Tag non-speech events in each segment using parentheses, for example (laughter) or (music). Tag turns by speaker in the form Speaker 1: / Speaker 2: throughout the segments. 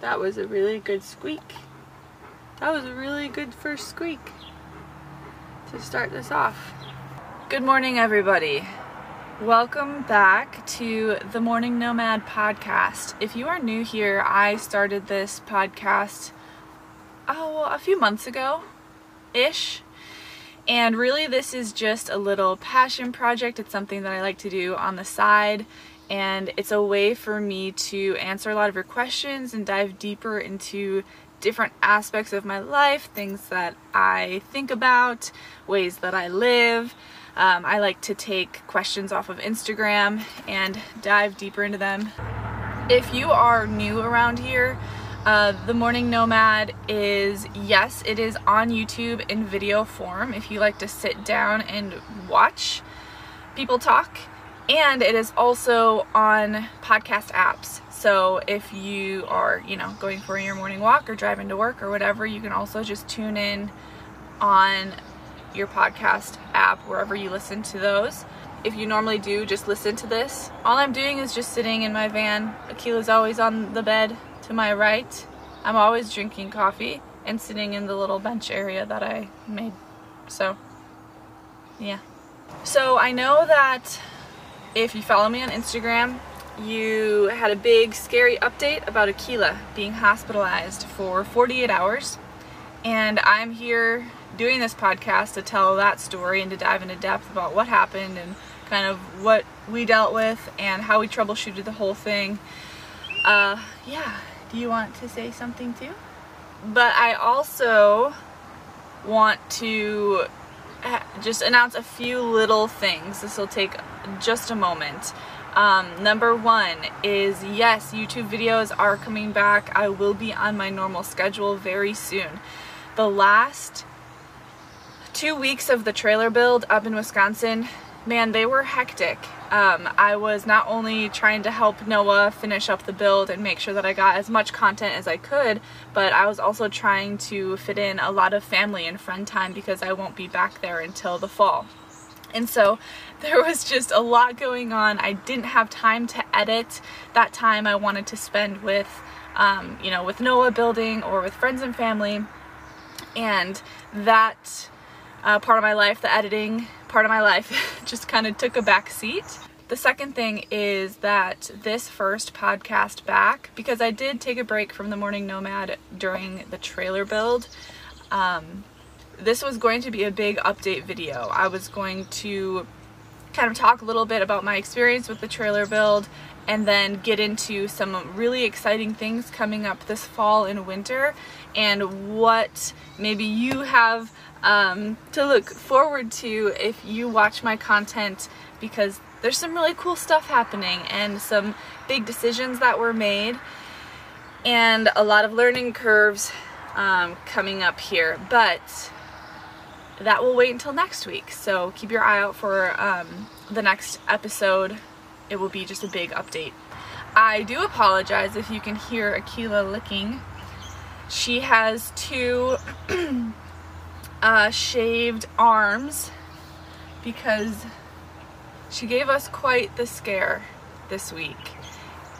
Speaker 1: That was a really good squeak. That was a really good first squeak to start this off. Good morning, everybody. Welcome back to the Morning Nomad podcast. If you are new here, I started this podcast oh, a few months ago ish. And really, this is just a little passion project. It's something that I like to do on the side and it's a way for me to answer a lot of your questions and dive deeper into different aspects of my life, things that I think about, ways that I live. Um, I like to take questions off of Instagram and dive deeper into them. If you are new around here, uh, the Morning Nomad is, yes, it is on YouTube in video form if you like to sit down and watch people talk and it is also on podcast apps. So if you are, you know, going for your morning walk or driving to work or whatever, you can also just tune in on your podcast app wherever you listen to those. If you normally do just listen to this, all I'm doing is just sitting in my van. Akela's always on the bed to my right. I'm always drinking coffee and sitting in the little bench area that I made. So, yeah. So I know that if you follow me on Instagram, you had a big scary update about Akela being hospitalized for 48 hours. And I'm here doing this podcast to tell that story and to dive into depth about what happened and kind of what we dealt with and how we troubleshooted the whole thing. Uh, yeah, do you want to say something too? But I also want to just announce a few little things. This will take just a moment. Um, number one is yes, YouTube videos are coming back. I will be on my normal schedule very soon. The last two weeks of the trailer build up in Wisconsin, man, they were hectic. Um, I was not only trying to help Noah finish up the build and make sure that I got as much content as I could, but I was also trying to fit in a lot of family and friend time because I won't be back there until the fall. And so (laughs) there was just a lot going on. I didn't have time to edit that time I wanted to spend with, um, you know, with Noah building or with friends and family. And that uh, part of my life, the editing part of my life (laughs) just kind of took a back seat. The second thing is that this first podcast back, because I did take a break from the Morning Nomad during the trailer build, um, this was going to be a big update video. I was going to kind of talk a little bit about my experience with the trailer build and then get into some really exciting things coming up this fall and winter and what maybe you have um, to look forward to if you watch my content because there's some really cool stuff happening and some big decisions that were made and a lot of learning curves um, coming up here. But that will wait until next week. So keep your eye out for um, the next episode. It will be just a big update. I do apologize if you can hear Akela licking. She has two (clears throat) uh, shaved arms because she gave us quite the scare this week.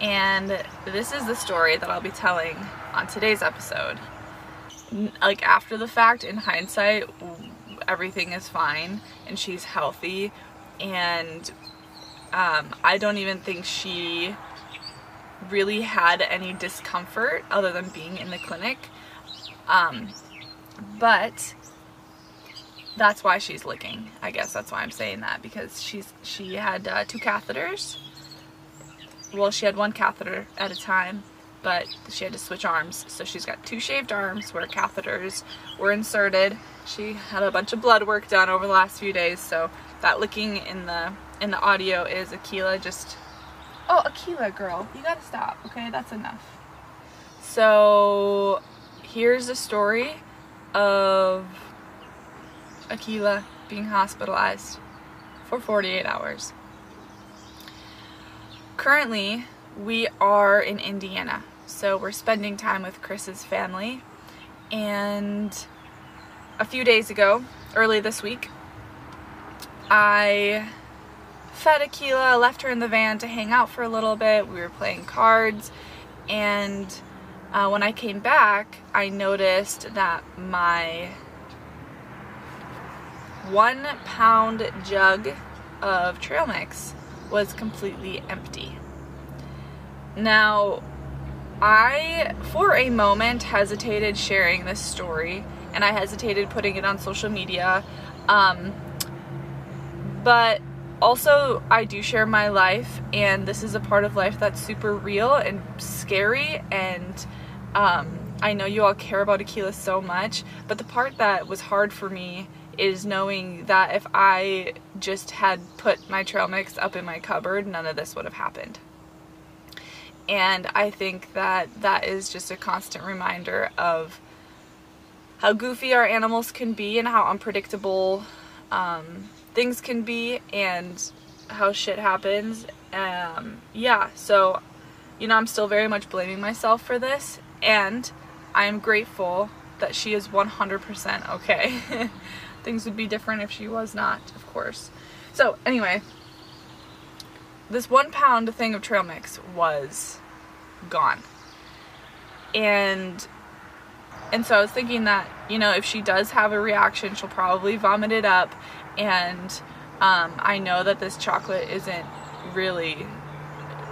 Speaker 1: And this is the story that I'll be telling on today's episode. Like after the fact, in hindsight, everything is fine and she's healthy and um, I don't even think she really had any discomfort other than being in the clinic. Um, but that's why she's licking. I guess that's why I'm saying that because she's she had uh, two catheters. Well, she had one catheter at a time, but she had to switch arms. So she's got two shaved arms where catheters were inserted. She had a bunch of blood work done over the last few days, so that licking in the in the audio is Akela just Oh, Akela girl, you gotta stop, okay? That's enough. So here's the story of Akela being hospitalized for 48 hours. Currently, we are in Indiana, so we're spending time with Chris's family. And a few days ago, early this week, I fed Akela, left her in the van to hang out for a little bit. We were playing cards, and uh, when I came back, I noticed that my one pound jug of trail mix was completely empty. Now, I, for a moment, hesitated sharing this story and I hesitated putting it on social media. Um, but also, I do share my life, and this is a part of life that's super real and scary. And um, I know you all care about Akela so much, but the part that was hard for me is knowing that if I just had put my trail mix up in my cupboard, none of this would have happened. And I think that that is just a constant reminder of how goofy our animals can be and how unpredictable um, things can be and how shit happens. Um, yeah, so, you know, I'm still very much blaming myself for this, and I'm grateful that she is 100% okay. (laughs) Things would be different if she was not, of course. So, anyway, this one pound thing of trail mix was gone. And and so I was thinking that, you know, if she does have a reaction, she'll probably vomit it up. And um, I know that this chocolate isn't really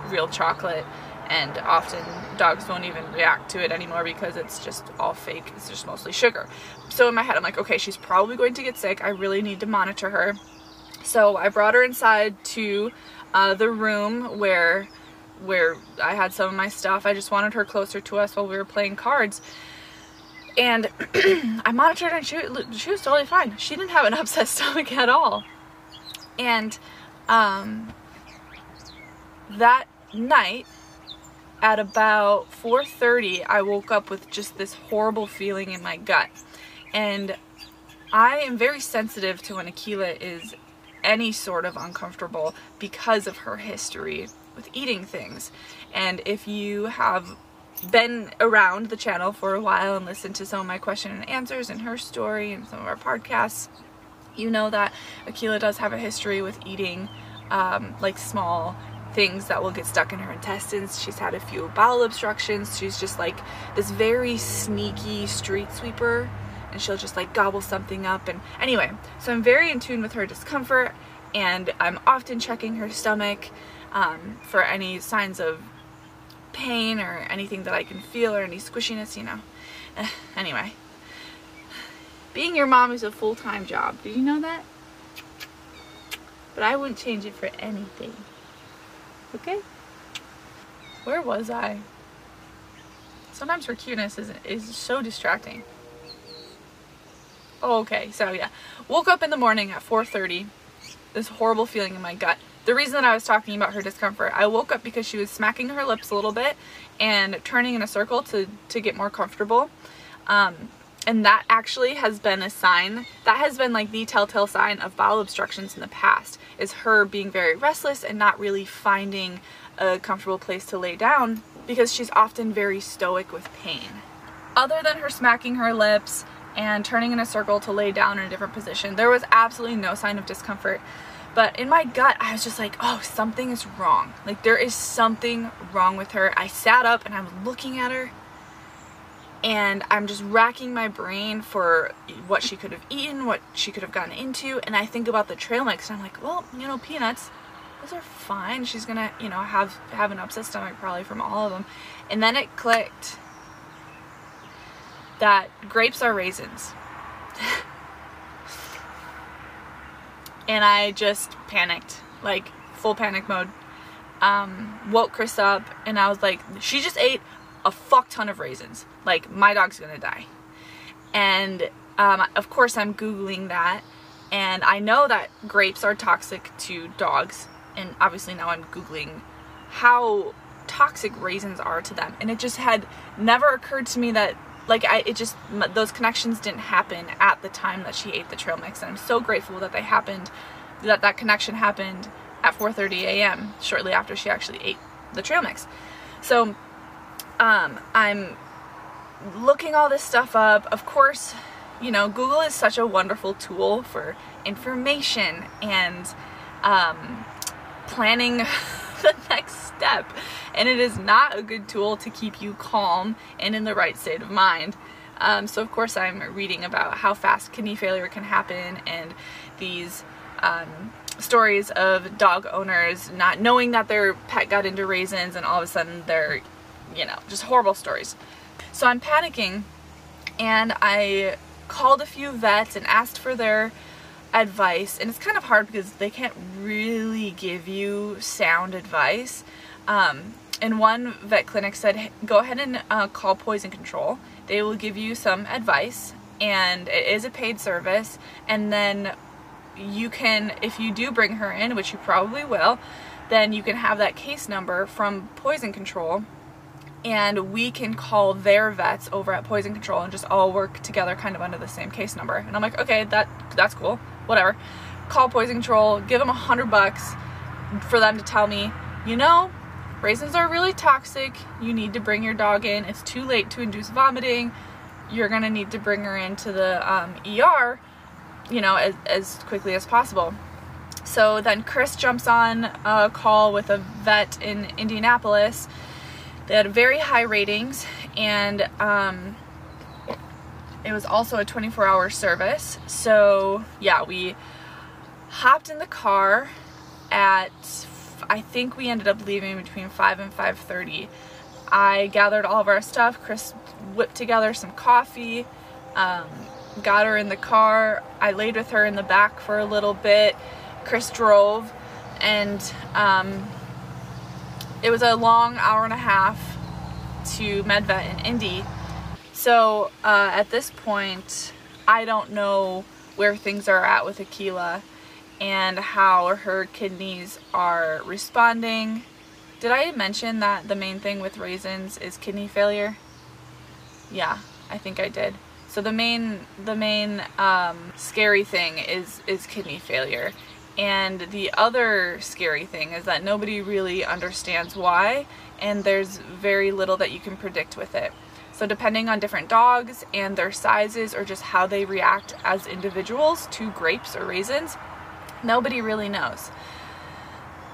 Speaker 1: real chocolate. And often dogs won't even react to it anymore because it's just all fake. It's just mostly sugar. So in my head, I'm like, okay, she's probably going to get sick. I really need to monitor her. So I brought her inside to uh, the room where where I had some of my stuff. I just wanted her closer to us while we were playing cards. And (clears throat) I monitored her and she, she was totally fine. She didn't have an (laughs) upset stomach at all. And um, that night, at about 4.30, I woke up with just this horrible feeling in my gut. And I am very sensitive to when Akela is any sort of uncomfortable because of her history with eating things. And if you have been around the channel for a while and listened to some of my question and answers and her story and some of our podcasts, you know that Akela does have a history with eating um, like small things that will get stuck in her intestines. She's had a few bowel obstructions. She's just like this very sneaky street sweeper and she'll just like gobble something up. And anyway, so I'm very in tune with her discomfort and I'm often checking her stomach um, for any signs of pain or anything that I can feel or any squishiness, you know. (sighs) Anyway, being your mom is a full-time job. Did you know that? But I wouldn't change it for anything. Okay? Where was I? Sometimes her cuteness is, is so distracting. Oh, okay, so yeah. Woke up in the morning at 4.30. This horrible feeling in my gut the reason that I was talking about her discomfort, I woke up because she was smacking her lips a little bit and turning in a circle to, to get more comfortable. Um, and that actually has been a sign, that has been like the telltale sign of bowel obstructions in the past, is her being very restless and not really finding a comfortable place to lay down because she's often very stoic with pain. Other than her smacking her lips and turning in a circle to lay down in a different position, there was absolutely no sign of discomfort. But in my gut, I was just like, oh, something is wrong. Like, there is something wrong with her. I sat up and I'm looking at her and I'm just racking my brain for what she could have eaten, what she could have gotten into. And I think about the trail mix and I'm like, well, you know, peanuts, those are fine. She's gonna, you know, have, have an upset stomach probably from all of them. And then it clicked that grapes are raisins. (laughs) and I just panicked, like full panic mode. Um, woke Chris up and I was like, she just ate a fuck ton of raisins. Like, my dog's gonna die. And um, of course, I'm Googling that, and I know that grapes are toxic to dogs. And obviously, now I'm Googling how toxic raisins are to them. And it just had never occurred to me that like I, it just those connections didn't happen at the time that she ate the trail mix and i'm so grateful that they happened that that connection happened at 4:30 a.m. shortly after she actually ate the trail mix so um, i'm looking all this stuff up of course you know google is such a wonderful tool for information and um, planning (laughs) the next step. And it is not a good tool to keep you calm and in the right state of mind. Um, so, of course, I'm reading about how fast kidney failure can happen and these um, stories of dog owners not knowing that their pet got into raisins and all of a sudden they're, you know, just horrible stories. So I'm panicking and I called a few vets and asked for their advice. And it's kind of hard because they can't really give you sound advice. Um, and one vet clinic said, go ahead and uh, call poison control. They will give you some advice and it is a paid service. And then you can, if you do bring her in, which you probably will, then you can have that case number from poison control and we can call their vets over at poison control and just all work together kind of under the same case number. And i'm like okay that that's cool. Whatever. Call poison control give them a hundred bucks for them to tell me you know raisins are really toxic. You need to bring your dog in. It's too late to induce vomiting. You're gonna need to bring her into the um, er you know, as, as quickly as possible. So then Chris jumps on a call with a vet in Indianapolis. They had very high ratings, and um, it was also a 24 hour service. So, yeah, we hopped in the car at I think we ended up leaving between 5 and 5:30. I gathered all of our stuff. Chris whipped together some coffee. Um, got her in the car. I laid with her in the back for a little bit. Chris drove, and um, it was a long hour and a half to MedVet in Indy. So uh, at this point, I don't know where things are at with Akela and how her kidneys are responding. Did I mention that the main thing with raisins is kidney failure? Yeah, I think I did. So the main the main um, scary thing is is kidney failure. And the other scary thing is that nobody really understands why, and there's very little that you can predict with it. So, depending on different dogs and their sizes, or just how they react as individuals to grapes or raisins, nobody really knows.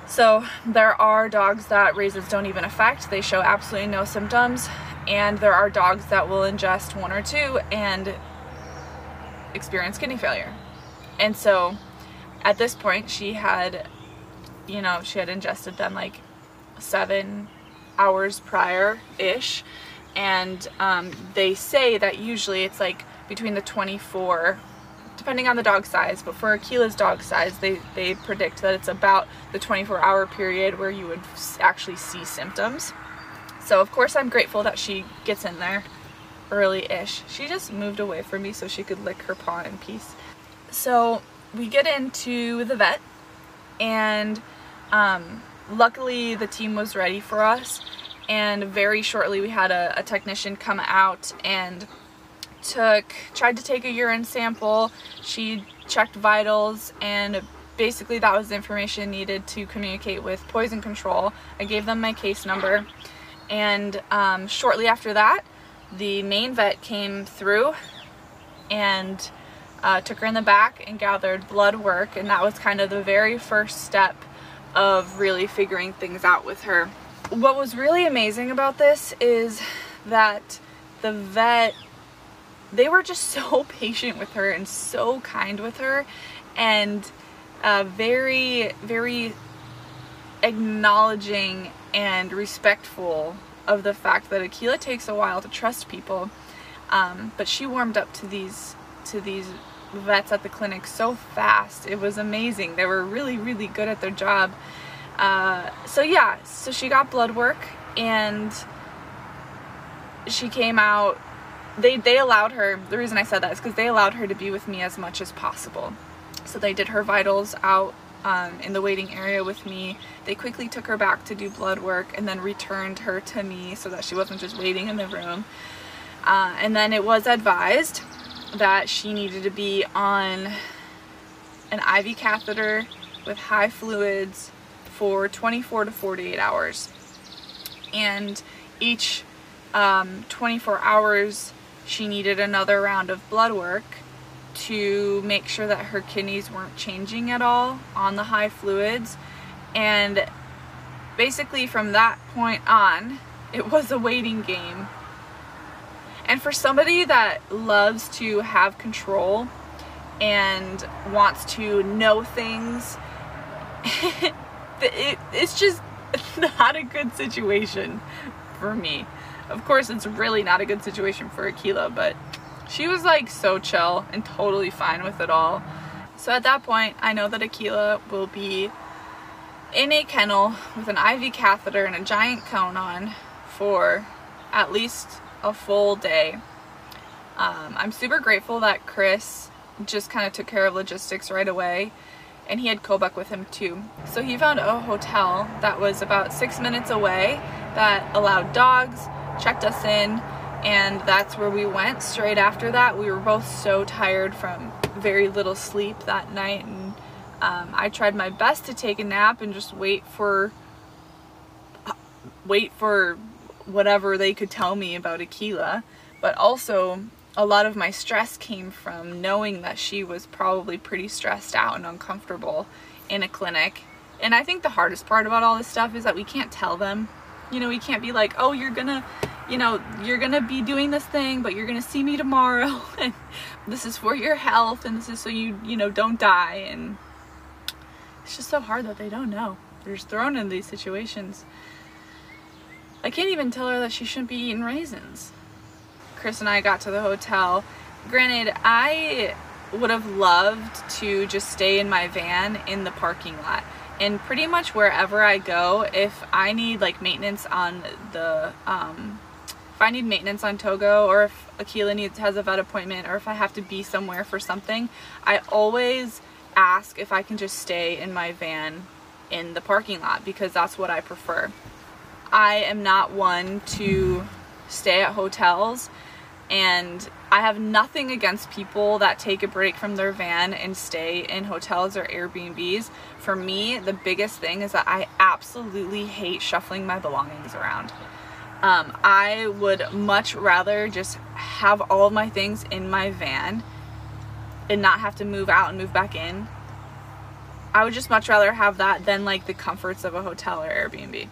Speaker 1: So, there are dogs that raisins don't even affect, they show absolutely no symptoms, and there are dogs that will ingest one or two and experience kidney failure. And so at this point, she had, you know, she had ingested them like seven hours prior ish. And um, they say that usually it's like between the 24, depending on the dog size, but for Akela's dog size, they, they predict that it's about the 24 hour period where you would actually see symptoms. So of course I'm grateful that she gets in there early-ish. She just moved away from me so she could lick her paw in peace. So we get into the vet and um, luckily the team was ready for us and very shortly we had a, a technician come out and took tried to take a urine sample. She checked vitals and basically that was the information needed to communicate with poison control. I gave them my case number and um, shortly after that, the main vet came through and uh, took her in the back and gathered blood work. And that was kind of the very first step of really figuring things out with her. What was really amazing about this is that the vet, they were just (laughs) so patient with her and so kind with her and uh, very, very acknowledging and respectful of the fact that Akela takes a while to trust people. Um, but she warmed up to these to these vets at the clinic so fast. It was amazing. They were really, really good at their job. Uh, so yeah, so she got blood work and she came out. They they allowed her. The reason I said that is because they allowed her to be with me as much as possible. So they did her vitals out um, in the waiting area with me. They quickly took her back to do blood work and then returned her to me so that she wasn't just waiting in the room. Uh, and then it was advised that she needed to be on an IV catheter with high fluids for 24 to 48 hours. And each um, 24 hours, she needed another round of blood work to make sure that her kidneys weren't changing at all on the high fluids and basically from that point on, it was a waiting game. And for somebody that loves to have control and wants to know things, (laughs) it, it's just (laughs) not a good situation for me. Of course, it's really not a good situation for Akela, but she was like so chill and totally fine with it all. So at that point, I know that Akela will be in a kennel with an IV catheter and a giant cone on for at least a full day. Um, I'm super grateful that Chris just kind of took care of logistics right away and he had Kobuk with him too. So he found a hotel that was about six minutes away that allowed dogs, checked us in, and that's where we went straight after that. We were both so tired from very little sleep that night and um, I tried my best to take a nap and just wait for wait for whatever they could tell me about Akela but also a lot of my stress came from knowing that she was probably pretty stressed out and uncomfortable in a clinic. And I think the hardest part about all this stuff is that we can't tell them. You know, we can't be like, oh, you're gonna, you know, you're gonna be doing this thing, but you're gonna see me tomorrow, (laughs) and this is for your health, and this is so you, you know, don't die. And it's just so hard that they don't know. They're just thrown in these situations. I can't even tell her that she shouldn't be eating raisins. Chris and I got to the hotel, granted, I would have loved to just stay in my van in the parking lot. And pretty much wherever I go, if I need like maintenance on the, um, if I need maintenance on Togo or if Akela needs has a vet appointment or if I have to be somewhere for something, I always ask if I can just stay in my van in the parking lot because that's what I prefer. I am not one to stay at hotels and I have nothing against people that take a break from their van and stay in hotels or Airbnbs. For me, the biggest thing is that I absolutely hate shuffling my belongings around. Um, I would much rather just have all of my things in my van and not have to move out and move back in. I would just much rather have that than like the comforts of a hotel or Airbnb.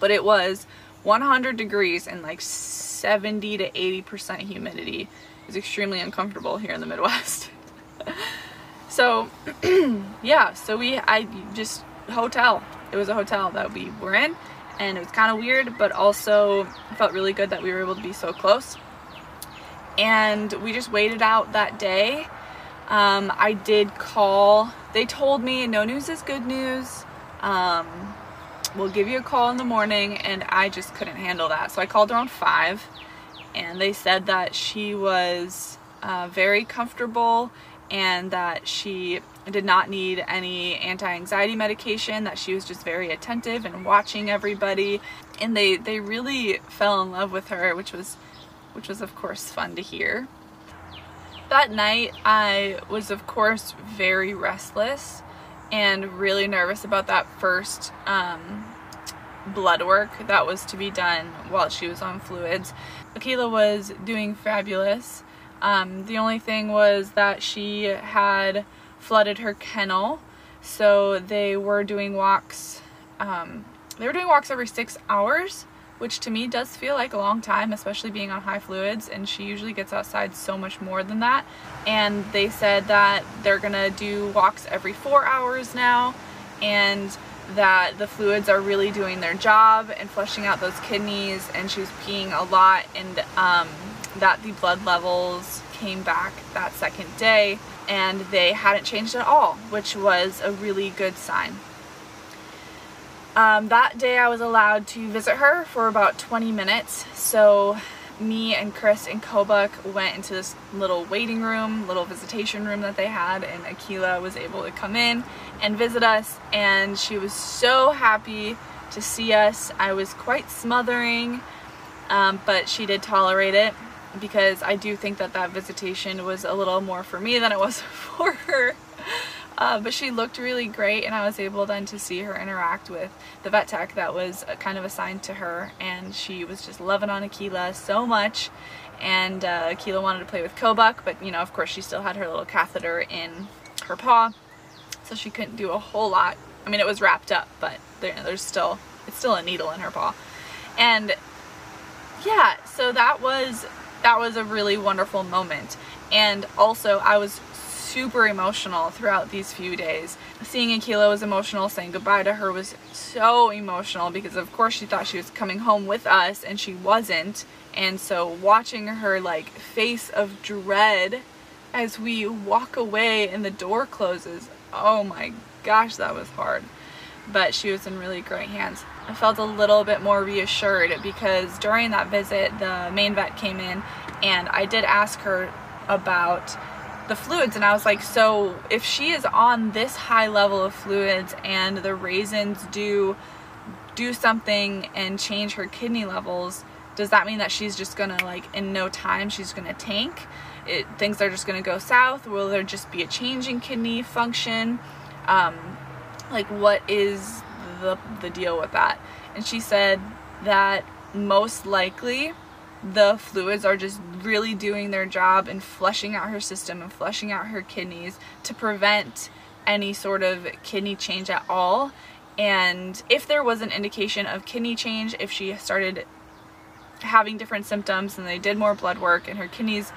Speaker 1: But it was 100 degrees and like 70 to 80% humidity is extremely uncomfortable here in the Midwest. (laughs) so (clears throat) yeah, so we, I just, hotel. It was a hotel that we were in and it was kind of weird, but also felt really good that we were able to be so close. And we just waited out that day. Um, I did call, they told me no news is good news. Um, we'll give you a call in the morning and I just couldn't handle that. So I called around 5 and they said that she was uh, very comfortable and that she did not need any anti-anxiety medication that she was just very attentive and watching everybody and they they really fell in love with her which was which was of course fun to hear that night I was of course very restless and really nervous about that first um, blood work that was to be done while she was on fluids. Akela was doing fabulous. Um, the only thing was that she had flooded her kennel, so they were doing walks. Um, they were doing walks every six hours, which to me does feel like a long time, especially being on high fluids, and she usually gets outside so much more than that. And they said that they're gonna do walks every four hours now, and that the fluids are really doing their job and flushing out those kidneys, and she was peeing a lot, and um, that the blood levels came back that second day, and they hadn't changed at all, which was a really good sign. Um, that day I was allowed to visit her for about 20 minutes. So me and Chris and Kobuk went into this little waiting room, little visitation room that they had and Akela was able to come in and visit us and she was so happy to see us. I was quite smothering, um, but she did tolerate it because I do think that that visitation was a little more for me than it was (laughs) for her. Uh, but she looked really great and I was able then to see her interact with the vet tech that was uh, kind of assigned to her and she was just loving on Akela so much and uh, Akela wanted to play with Kobuk but you know of course she still had her little catheter in her paw so she couldn't do a whole lot. I mean it was wrapped up but there, there's still it's still a needle in her paw. And yeah, so that was that was a really wonderful moment. And also I was super emotional throughout these few days. Seeing Akela was emotional, saying goodbye to her was so emotional because of course she thought she was coming home with us and she wasn't. And so watching her like face of dread as we walk away and the door closes, oh my gosh, that was hard. But she was in really great hands. I felt a little bit more reassured because during that visit, the main vet came in and I did ask her about the fluids and I was like, so if she is on this high level of fluids and the raisins do do something and change her kidney levels, does that mean that she's just gonna like in no time she's gonna tank? It, things are just gonna go south? Will there just be a change in kidney function? Um, like what is the, the deal with that? And she said that most likely the fluids are just really doing their job and flushing out her system and flushing out her kidneys to prevent any sort of kidney change at all. And if there was an indication of kidney change, if she started having different symptoms and they did more blood work and her kidneys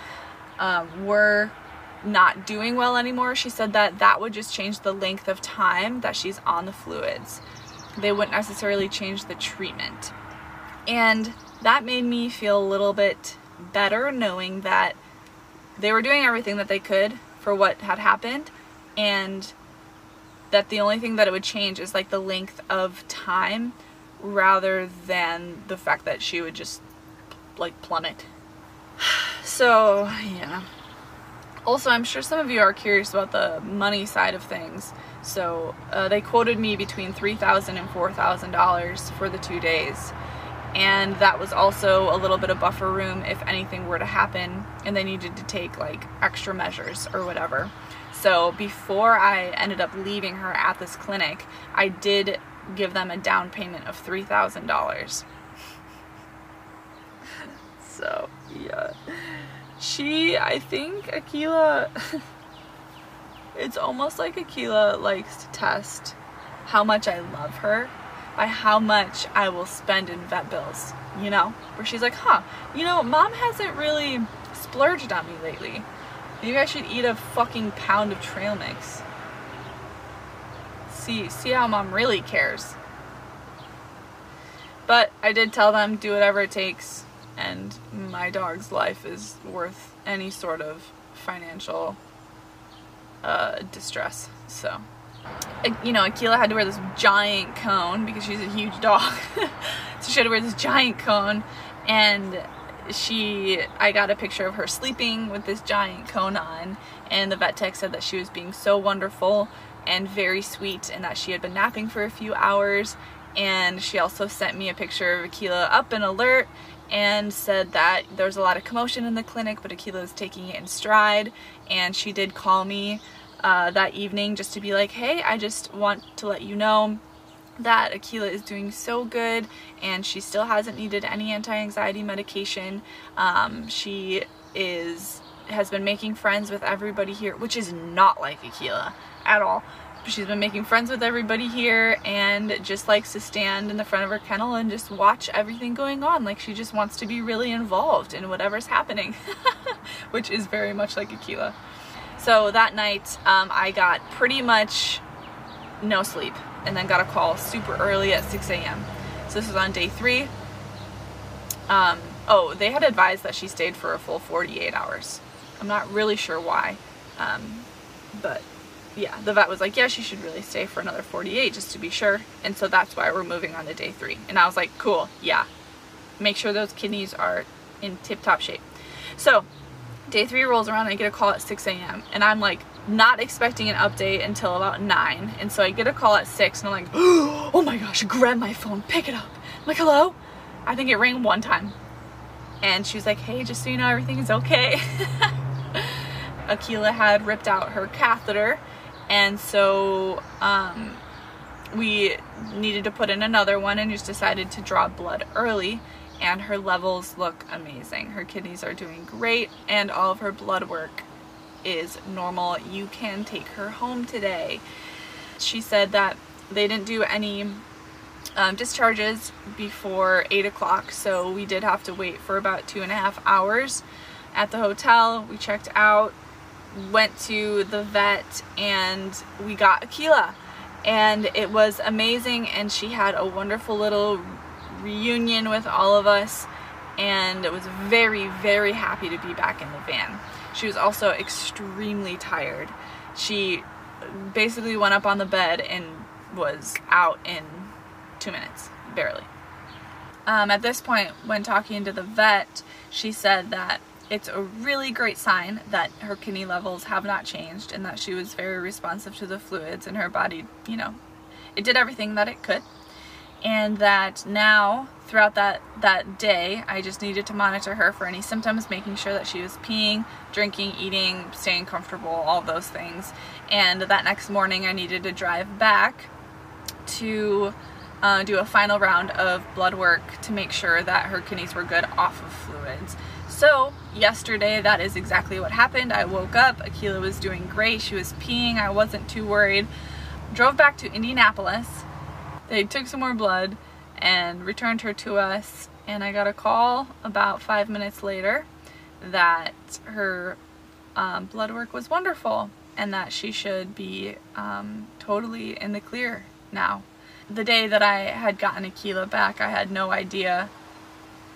Speaker 1: um, were not doing well anymore, she said that that would just change the length of time that she's on the fluids. They wouldn't necessarily change the treatment. And that made me feel a little bit better knowing that they were doing everything that they could for what had happened and that the only thing that it would change is like the length of time rather than the fact that she would just like plummet. (sighs) So, yeah. Also, I'm sure some of you are curious about the money side of things. So, uh, they quoted me between $3,000 and $4,000 for the two days and that was also a little bit of buffer room if anything were to happen and they needed to take like extra measures or whatever. So before I ended up leaving her at this clinic, I did give them a down payment of $3,000. (laughs) so, yeah. She, I think Akela, (laughs) it's almost like Akela likes to test how much I love her by how much I will spend in vet bills, you know? Where she's like, huh, you know, mom hasn't really splurged on me lately. Maybe I should eat a fucking pound of trail mix. See, see how mom really cares. But I did tell them do whatever it takes and my dog's life is worth any sort of financial uh, distress. So you know, Akela had to wear this giant cone because she's a huge dog. (laughs) so she had to wear this giant cone and she I got a picture of her sleeping with this giant cone on and the vet tech said that she was being so wonderful and very sweet and that she had been napping for a few hours and she also sent me a picture of Akela up and alert and said that there was a lot of commotion in the clinic but Akela was taking it in stride and she did call me uh, that evening just to be like, hey, I just want to let you know that Akela is doing so good and she still hasn't needed any anti-anxiety medication. Um, she is has been making friends with everybody here, which is not like Akela at all. She's been making friends with everybody here and just likes to stand in the front of her kennel and just watch everything going on. Like she just wants to be really involved in whatever's happening, (laughs) which is very much like Akela. So that night, um, I got pretty much no sleep and then got a call super early at 6 a.m. So this was on day three. Um, oh, they had advised that she stayed for a full 48 hours. I'm not really sure why, um, but yeah, the vet was like, yeah, she should really stay for another 48 just to be sure. And so that's why we're moving on to day three. And I was like, cool, yeah. Make sure those kidneys are in tip-top shape. So Day three rolls around I get a call at 6 a.m. and I'm like not expecting an update until about 9 and so I get a call at 6 and I'm like (gasps) oh my gosh grab my phone pick it up. I'm like hello? I think it rang one time. And she was like hey just so you know everything is okay. (laughs) Akela had ripped out her catheter and so um, we needed to put in another one and just decided to draw blood early and her levels look amazing. Her kidneys are doing great and all of her blood work is normal. You can take her home today. She said that they didn't do any um, discharges before 8 o'clock, so we did have to wait for about two and a half hours at the hotel. We checked out, went to the vet, and we got Akela. And it was amazing, and she had a wonderful little reunion with all of us, and was very, very happy to be back in the van. She was also extremely tired. She basically went up on the bed and was out in two minutes, barely. Um, at this point, when talking to the vet, she said that it's a really great sign that her kidney levels have not changed and that she was very responsive to the fluids and her body, you know, it did everything that it could. And that now, throughout that, that day, I just needed to monitor her for any symptoms, making sure that she was peeing, drinking, eating, staying comfortable, all those things. And that next morning, I needed to drive back to uh, do a final round of blood work to make sure that her kidneys were good off of fluids. So yesterday that is exactly what happened. I woke up, Akela was doing great, she was peeing, I wasn't too worried. Drove back to Indianapolis, they took some more blood and returned her to us and I got a call about five minutes later that her um, blood work was wonderful and that she should be um, totally in the clear now the day that I had gotten Akela back, I had no idea.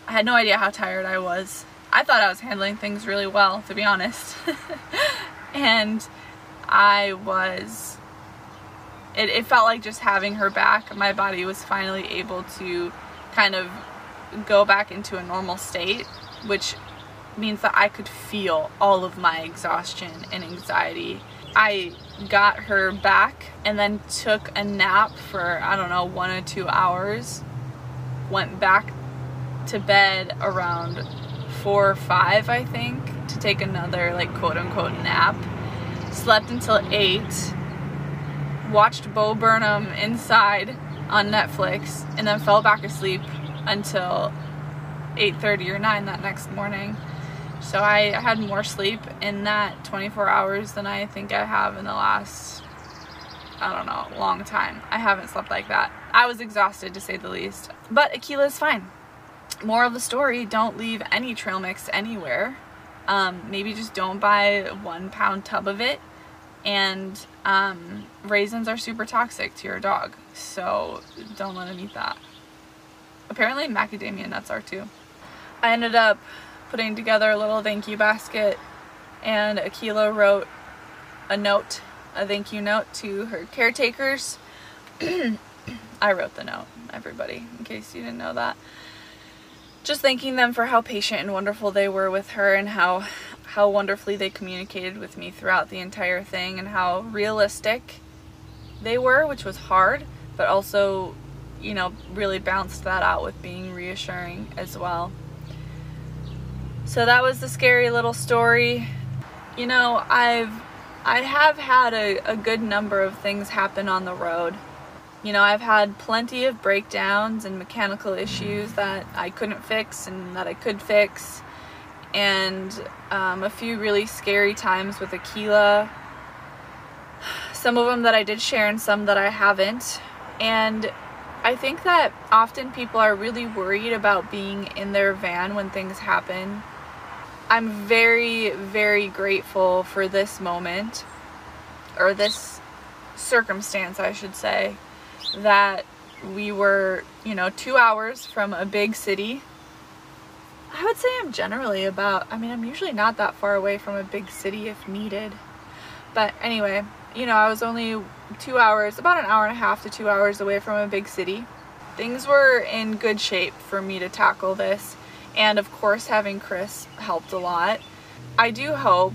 Speaker 1: I had no idea how tired I was. I thought I was handling things really well, to be honest. (laughs) and I was, it, it felt like just having her back, my body was finally able to kind of go back into a normal state, which means that I could feel all of my exhaustion and anxiety. I got her back and then took a nap for, I don't know, one or two hours. Went back to bed around four or five, I think, to take another, like, quote unquote nap. Slept until eight. Watched Bo Burnham inside on Netflix and then fell back asleep until 8.30 or 9 that next morning. So I had more sleep in that 24 hours than I think I have in the last, I don't know, long time. I haven't slept like that. I was exhausted to say the least. But Akela is fine. More of the story, don't leave any trail mix anywhere. Um, maybe just don't buy one pound tub of it. And um, raisins are super toxic to your dog. So don't let him eat that. Apparently macadamia nuts are too. I ended up putting together a little thank you basket and Akela wrote a note, a thank you note to her caretakers. (clears throat) I wrote the note, everybody, in case you didn't know that. Just thanking them for how patient and wonderful they were with her and how how wonderfully they communicated with me throughout the entire thing and how realistic they were, which was hard, but also, you know, really balanced that out with being reassuring as well. So that was the scary little story. You know, I've I have had a, a good number of things happen on the road. You know, I've had plenty of breakdowns and mechanical issues that I couldn't fix and that I could fix. And um, a few really scary times with Akela. Some of them that I did share and some that I haven't. And I think that often people are really worried about being in their van when things happen I'm very, very grateful for this moment, or this circumstance, I should say, that we were, you know, two hours from a big city. I would say I'm generally about, I mean, I'm usually not that far away from a big city if needed. But anyway, you know, I was only two hours, about an hour and a half to two hours away from a big city. Things were in good shape for me to tackle this and of course, having Chris helped a lot. I do hope,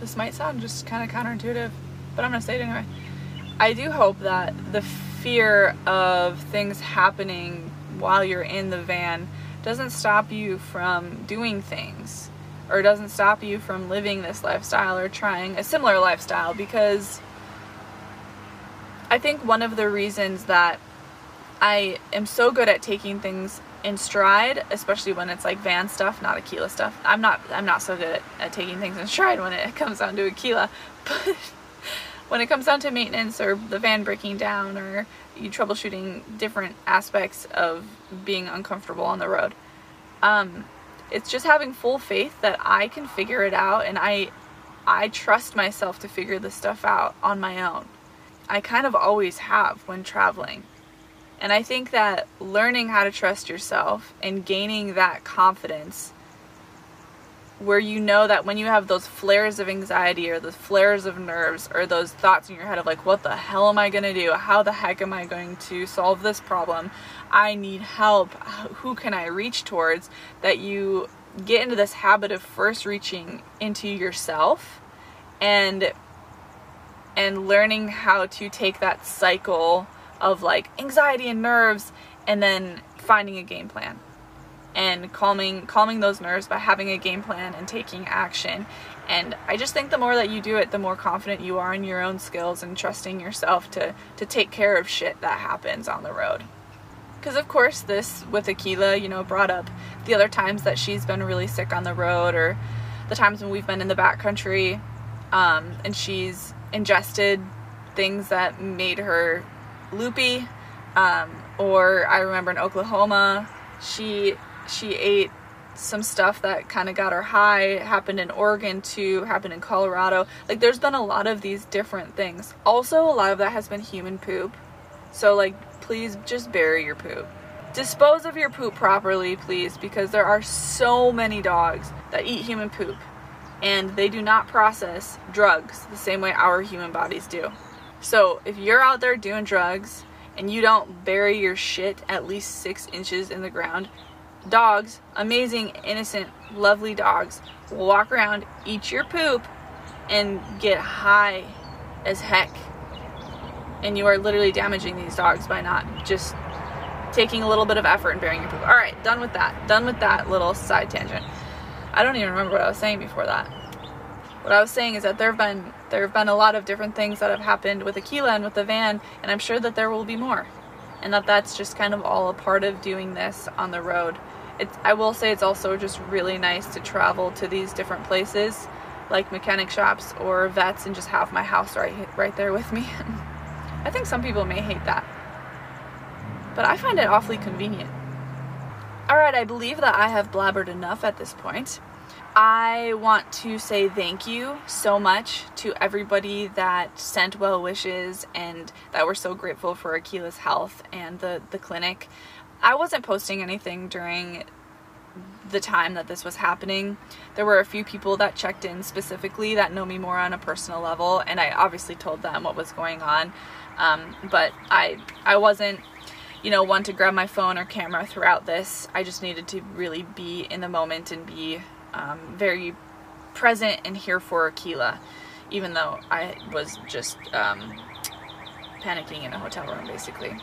Speaker 1: this might sound just kind of counterintuitive, but I'm to say it anyway. I do hope that the fear of things happening while you're in the van doesn't stop you from doing things or doesn't stop you from living this lifestyle or trying a similar lifestyle because I think one of the reasons that I am so good at taking things in stride, especially when it's like van stuff, not Akela stuff. I'm not I'm not so good at, at taking things in stride when it (laughs) comes down to Akela, but when it comes down to maintenance or the van breaking down or you troubleshooting different aspects of being uncomfortable on the road. Um, it's just having full faith that I can figure it out and I I trust myself to figure this stuff out on my own. I kind of always have when traveling. And I think that learning how to trust yourself and gaining that confidence where you know that when you have those flares of anxiety or those flares of nerves or those thoughts in your head of like what the hell am I to do? How the heck am I going to solve this problem? I need help. Who can I reach towards? That you get into this habit of first reaching into yourself and and learning how to take that cycle of like anxiety and nerves and then finding a game plan and calming calming those nerves by having a game plan and taking action. And I just think the more that you do it, the more confident you are in your own skills and trusting yourself to to take care of shit that happens on the road. Because of course, this with Akela, you know, brought up the other times that she's been really sick on the road, or the times when we've been in the backcountry, um, and she's ingested things that made her loopy. Um, or I remember in Oklahoma, she she ate some stuff that kind of got her high. It happened in Oregon too, happened in Colorado. Like there's been a lot of these different things. Also, a lot of that has been human poop. So like please just bury your poop. Dispose of your poop properly, please, because there are so many dogs that eat human poop and they do not process drugs the same way our human bodies do. So, if you're out there doing drugs and you don't bury your shit at least six inches in the ground, dogs, amazing, innocent, lovely dogs, walk around, eat your poop, and get high as heck. And you are literally damaging these dogs by not just taking a little bit of effort and burying your poop. All right, done with that. Done with that little side tangent. I don't even remember what I was saying before that. What I was saying is that there have been there have been a lot of different things that have happened with Akela and with the van, and I'm sure that there will be more. And that that's just kind of all a part of doing this on the road it's, I will say it's also just really nice to travel to these different places like mechanic shops or vets and just have my house right right there with me. (laughs) I think some people may hate that. But I find it awfully convenient. Alright, I believe that I have blabbered enough at this point. I want to say thank you so much to everybody that sent well wishes and that were so grateful for Akela's health and the, the clinic. I wasn't posting anything during the time that this was happening. There were a few people that checked in specifically that know me more on a personal level, and I obviously told them what was going on. Um, but I I wasn't you know one to grab my phone or camera throughout this. I just needed to really be in the moment and be um, very present and here for Akela, even though I was just um, panicking in a hotel room basically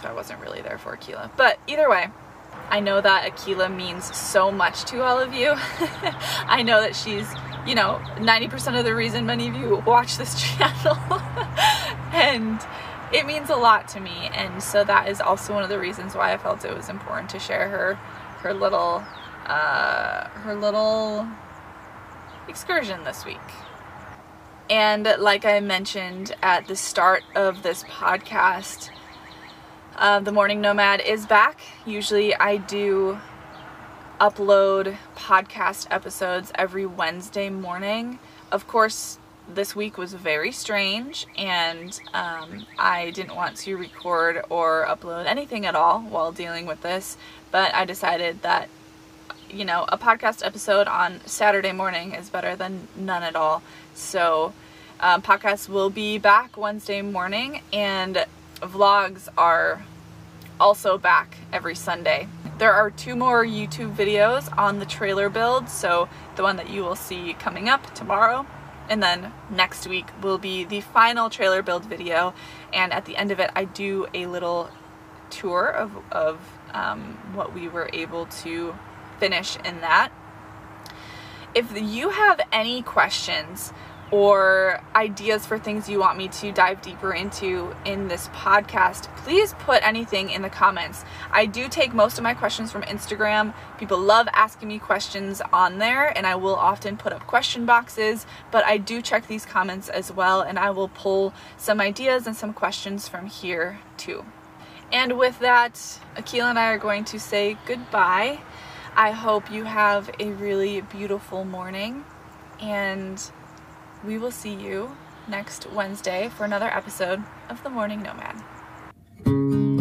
Speaker 1: so I wasn't really there for Akela. But either way, I know that Akela means so much to all of you. (laughs) I know that she's, you know, 90% of the reason many of you watch this (laughs) channel. and it means a lot to me. And so that is also one of the reasons why I felt it was important to share her her little uh, her little excursion this week. And like I mentioned at the start of this podcast, uh, the Morning Nomad is back. Usually I do upload podcast episodes every Wednesday morning. Of course, this week was very strange and um, I didn't want to record or upload anything at all while dealing with this, but I decided that you know, a podcast episode on Saturday morning is better than none at all. So, um, podcasts will be back Wednesday morning, and vlogs are also back every Sunday. There are two more YouTube videos on the trailer build, so the one that you will see coming up tomorrow, and then next week will be the final trailer build video, and at the end of it I do a little tour of, of um, what we were able to finish in that. If you have any questions or ideas for things you want me to dive deeper into in this podcast, please put anything in the comments. I do take most of my questions from Instagram. People love asking me questions on there, and I will often put up question boxes, but I do check these comments as well, and I will pull some ideas and some questions from here too. And with that, Akela and I are going to say goodbye. I hope you have a really beautiful morning and we will see you next Wednesday for another episode of The Morning Nomad.